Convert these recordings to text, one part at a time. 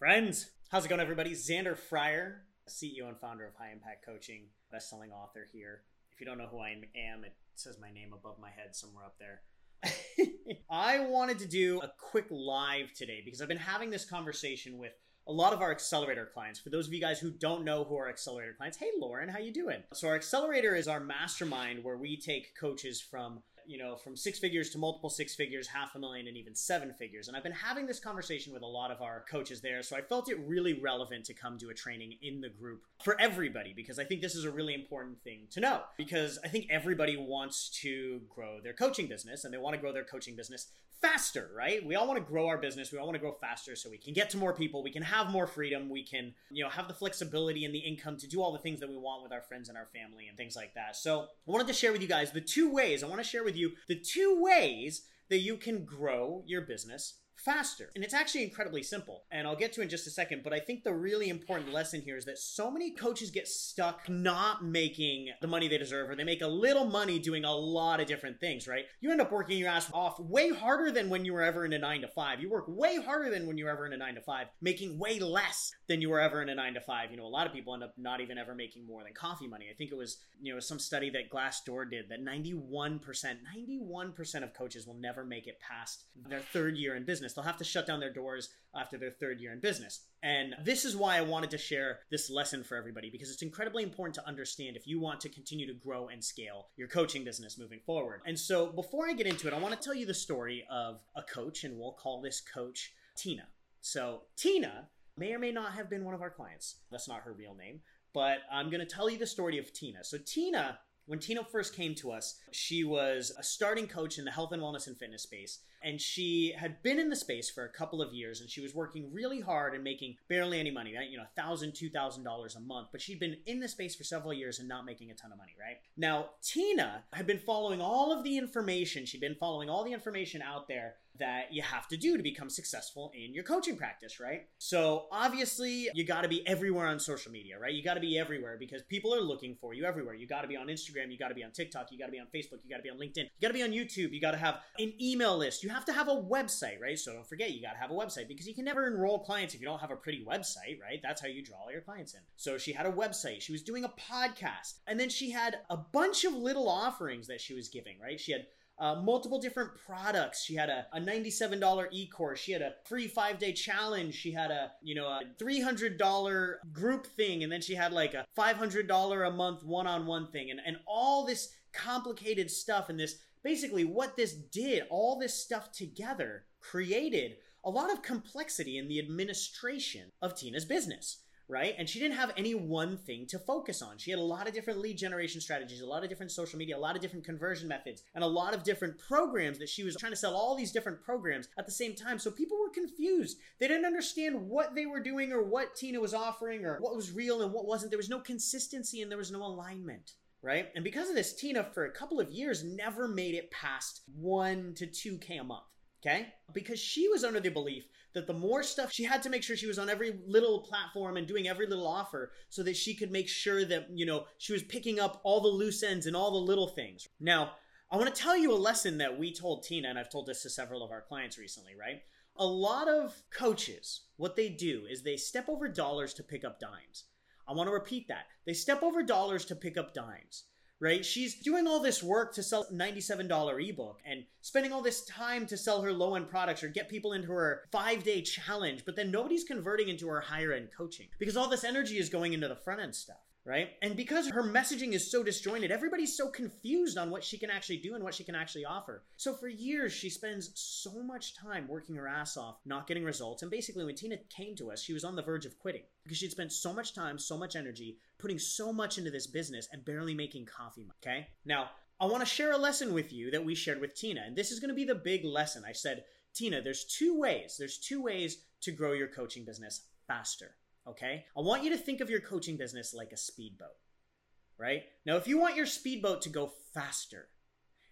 Friends, how's it going, everybody? Xander Fryer, CEO and founder of High Impact Coaching, best-selling author here. If you don't know who I am, it says my name above my head somewhere up there. I wanted to do a quick live today because I've been having this conversation with a lot of our accelerator clients. For those of you guys who don't know who our accelerator clients, hey Lauren, how you doing? So our accelerator is our mastermind where we take coaches from you know, from six figures to multiple six figures, half a million, and even seven figures. And I've been having this conversation with a lot of our coaches there. So I felt it really relevant to come do a training in the group for everybody because I think this is a really important thing to know. Because I think everybody wants to grow their coaching business and they want to grow their coaching business faster, right? We all want to grow our business. We all want to grow faster so we can get to more people, we can have more freedom, we can, you know, have the flexibility and the income to do all the things that we want with our friends and our family and things like that. So I wanted to share with you guys the two ways, I want to share with you the two ways that you can grow your business faster. And it's actually incredibly simple. And I'll get to in just a second, but I think the really important lesson here is that so many coaches get stuck not making the money they deserve or they make a little money doing a lot of different things, right? You end up working your ass off way harder than when you were ever in a 9 to 5. You work way harder than when you were ever in a 9 to 5, making way less than you were ever in a 9 to 5. You know, a lot of people end up not even ever making more than coffee money. I think it was, you know, some study that Glassdoor did that 91%, 91% of coaches will never make it past their third year in business business. They'll have to shut down their doors after their third year in business. And this is why I wanted to share this lesson for everybody because it's incredibly important to understand if you want to continue to grow and scale your coaching business moving forward. And so before I get into it, I want to tell you the story of a coach, and we'll call this coach Tina. So, Tina may or may not have been one of our clients. That's not her real name, but I'm going to tell you the story of Tina. So, Tina when Tina first came to us, she was a starting coach in the health and wellness and fitness space. And she had been in the space for a couple of years and she was working really hard and making barely any money, right? You know, $1,000, $2,000 a month. But she'd been in the space for several years and not making a ton of money, right? Now, Tina had been following all of the information. She'd been following all the information out there that you have to do to become successful in your coaching practice, right? So obviously, you got to be everywhere on social media, right? You got to be everywhere because people are looking for you everywhere. You got to be on Instagram, you got to be on TikTok, you got to be on Facebook, you got to be on LinkedIn, you got to be on YouTube, you got to have an email list, you have to have a website, right? So don't forget, you got to have a website because you can never enroll clients if you don't have a pretty website, right? That's how you draw all your clients in. So she had a website, she was doing a podcast, and then she had a bunch of little offerings that she was giving, right? She had uh, multiple different products. She had a, a $97 e-course. She had a free five day challenge. She had a, you know, a $300 group thing. And then she had like a $500 a month one-on-one thing and, and all this complicated stuff. And this, basically what this did, all this stuff together created a lot of complexity in the administration of Tina's business right? And she didn't have any one thing to focus on. She had a lot of different lead generation strategies, a lot of different social media, a lot of different conversion methods, and a lot of different programs that she was trying to sell all these different programs at the same time. So people were confused. They didn't understand what they were doing or what Tina was offering or what was real and what wasn't. There was no consistency and there was no alignment right? And because of this, Tina, for a couple of years, never made it past one to 2K a month. Okay? Because she was under the belief that the more stuff she had to make sure she was on every little platform and doing every little offer so that she could make sure that, you know, she was picking up all the loose ends and all the little things. Now, I want to tell you a lesson that we told Tina, and I've told this to several of our clients recently, right? A lot of coaches, what they do is they step over dollars to pick up dimes. I want to repeat that. They step over dollars to pick up dimes right? She's doing all this work to sell $97 ebook and spending all this time to sell her low end products or get people into her five day challenge, but then nobody's converting into her higher end coaching because all this energy is going into the front end stuff right? And because her messaging is so disjointed, everybody's so confused on what she can actually do and what she can actually offer. So for years, she spends so much time working her ass off, not getting results. And basically, when Tina came to us, she was on the verge of quitting because she'd spent so much time, so much energy, putting so much into this business and barely making coffee money. Okay? Now, I want to share a lesson with you that we shared with Tina. And this is going to be the big lesson. I said, Tina, there's two ways. There's two ways to grow your coaching business faster okay? I want you to think of your coaching business like a speedboat, right? Now, if you want your speedboat to go faster,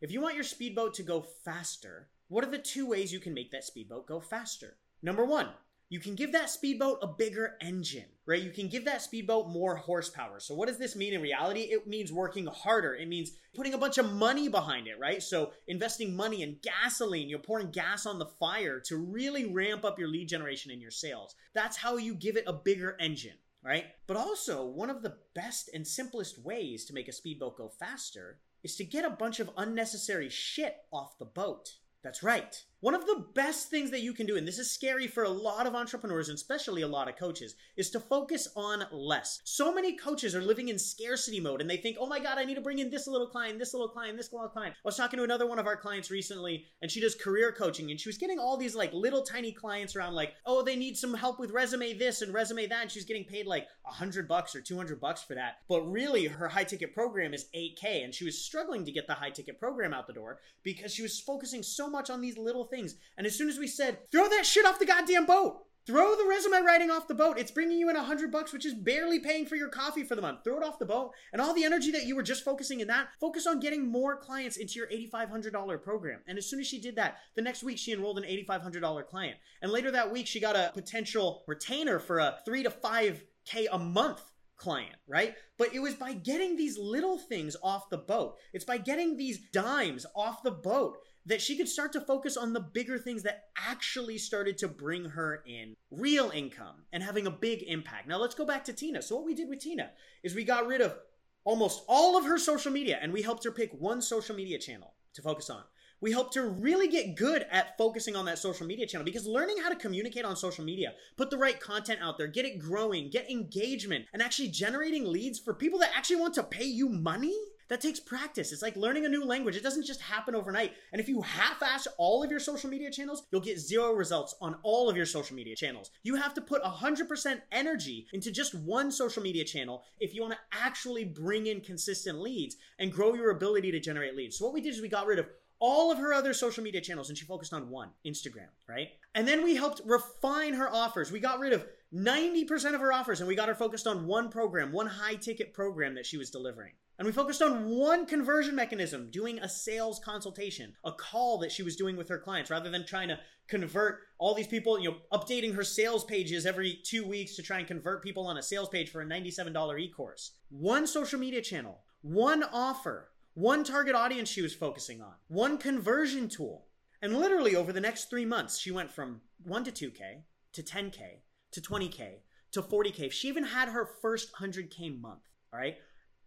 if you want your speedboat to go faster, what are the two ways you can make that speedboat go faster? Number one, you can give that speedboat a bigger engine, right? You can give that speedboat more horsepower. So, what does this mean in reality? It means working harder. It means putting a bunch of money behind it, right? So, investing money in gasoline, you're pouring gas on the fire to really ramp up your lead generation and your sales. That's how you give it a bigger engine, right? But also, one of the best and simplest ways to make a speedboat go faster is to get a bunch of unnecessary shit off the boat. That's right. One of the best things that you can do, and this is scary for a lot of entrepreneurs and especially a lot of coaches, is to focus on less. So many coaches are living in scarcity mode and they think, oh my God, I need to bring in this little client, this little client, this little client. I was talking to another one of our clients recently and she does career coaching and she was getting all these like little tiny clients around like, oh, they need some help with resume this and resume that. And she's getting paid like a hundred bucks or 200 bucks for that. But really her high ticket program is 8K and she was struggling to get the high ticket program out the door because she was focusing so much on these little things. And as soon as we said, throw that shit off the goddamn boat, Throw the resume writing off the boat. It's bringing you in a hundred bucks, which is barely paying for your coffee for the month. Throw it off the boat, and all the energy that you were just focusing in that, focus on getting more clients into your eighty-five hundred dollar program. And as soon as she did that, the next week she enrolled an eighty-five hundred dollar client, and later that week she got a potential retainer for a three to five k a month client, right? But it was by getting these little things off the boat. It's by getting these dimes off the boat that she could start to focus on the bigger things that actually started to bring her in real income and having a big impact. Now let's go back to Tina. So what we did with Tina is we got rid of almost all of her social media and we helped her pick one social media channel to focus on. We helped her really get good at focusing on that social media channel because learning how to communicate on social media, put the right content out there, get it growing, get engagement, and actually generating leads for people that actually want to pay you money that takes practice. It's like learning a new language. It doesn't just happen overnight. And if you half ass all of your social media channels, you'll get zero results on all of your social media channels. You have to put 100% energy into just one social media channel if you want to actually bring in consistent leads and grow your ability to generate leads. So, what we did is we got rid of all of her other social media channels and she focused on one Instagram, right? And then we helped refine her offers. We got rid of 90% of her offers and we got her focused on one program, one high ticket program that she was delivering. And we focused on one conversion mechanism, doing a sales consultation, a call that she was doing with her clients rather than trying to convert all these people, you know, updating her sales pages every two weeks to try and convert people on a sales page for a $97 e course. One social media channel, one offer, one target audience she was focusing on, one conversion tool. And literally over the next three months, she went from 1 to 2K to 10K to 20K to 40K. She even had her first 100K month. All right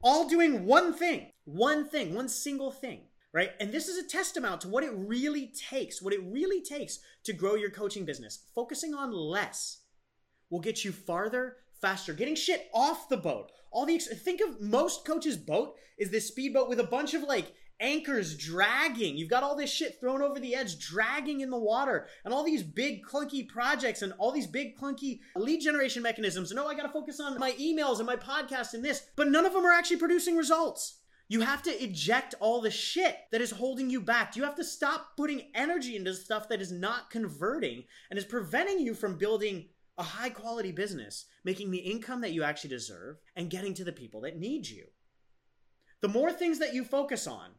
all doing one thing, one thing, one single thing, right? And this is a testament to what it really takes, what it really takes to grow your coaching business. Focusing on less will get you farther, faster, getting shit off the boat. All the think of most coaches' boat is this speedboat with a bunch of like anchors dragging. You've got all this shit thrown over the edge, dragging in the water, and all these big clunky projects and all these big clunky lead generation mechanisms. And No, I got to focus on my emails and my podcast and this, but none of them are actually producing results. You have to eject all the shit that is holding you back. You have to stop putting energy into stuff that is not converting and is preventing you from building a high quality business, making the income that you actually deserve, and getting to the people that need you. The more things that you focus on,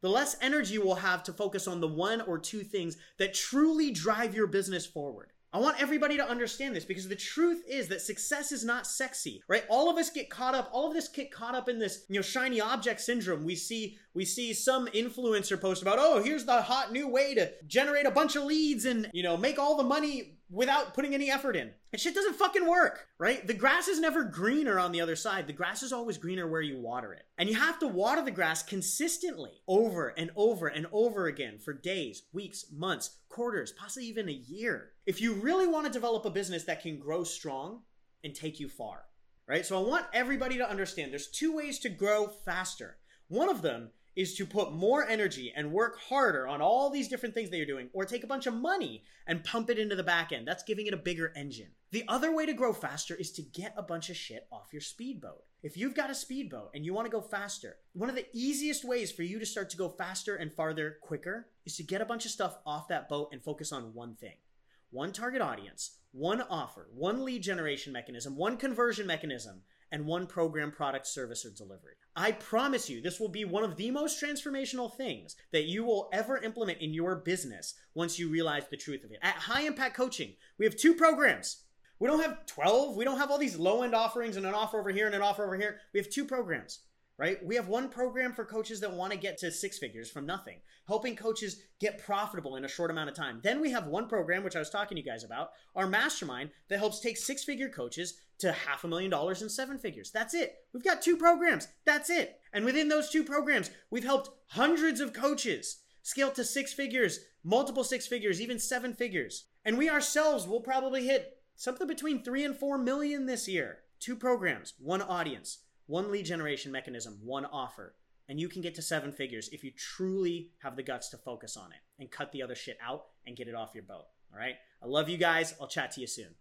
the less energy you will have to focus on the one or two things that truly drive your business forward. I want everybody to understand this because the truth is that success is not sexy, right? All of us get caught up, all of this get caught up in this, you know, shiny object syndrome. We see we see some influencer post about, "Oh, here's the hot new way to generate a bunch of leads and, you know, make all the money without putting any effort in. And shit doesn't fucking work, right? The grass is never greener on the other side. The grass is always greener where you water it. And you have to water the grass consistently over and over and over again for days, weeks, months, quarters, possibly even a year. If you really want to develop a business that can grow strong and take you far, right? So I want everybody to understand there's two ways to grow faster. One of them is to put more energy and work harder on all these different things that you're doing, or take a bunch of money and pump it into the back end. That's giving it a bigger engine. The other way to grow faster is to get a bunch of shit off your speedboat. If you've got a speedboat and you want to go faster, one of the easiest ways for you to start to go faster and farther quicker is to get a bunch of stuff off that boat and focus on one thing. one target audience, one offer, one lead generation mechanism, one conversion mechanism, and one program, product, service, or delivery. I promise you, this will be one of the most transformational things that you will ever implement in your business once you realize the truth of it. At High Impact Coaching, we have two programs. We don't have 12. We don't have all these low end offerings and an offer over here and an offer over here. We have two programs right? We have one program for coaches that want to get to six figures from nothing, helping coaches get profitable in a short amount of time. Then we have one program, which I was talking to you guys about, our mastermind that helps take six figure coaches to half a million dollars in seven figures. That's it. We've got two programs. That's it. And within those two programs, we've helped hundreds of coaches scale to six figures, multiple six figures, even seven figures. And we ourselves will probably hit something between three and four million this year. Two programs, one audience one lead generation mechanism, one offer, and you can get to seven figures if you truly have the guts to focus on it and cut the other shit out and get it off your boat. All right. I love you guys. I'll chat to you soon.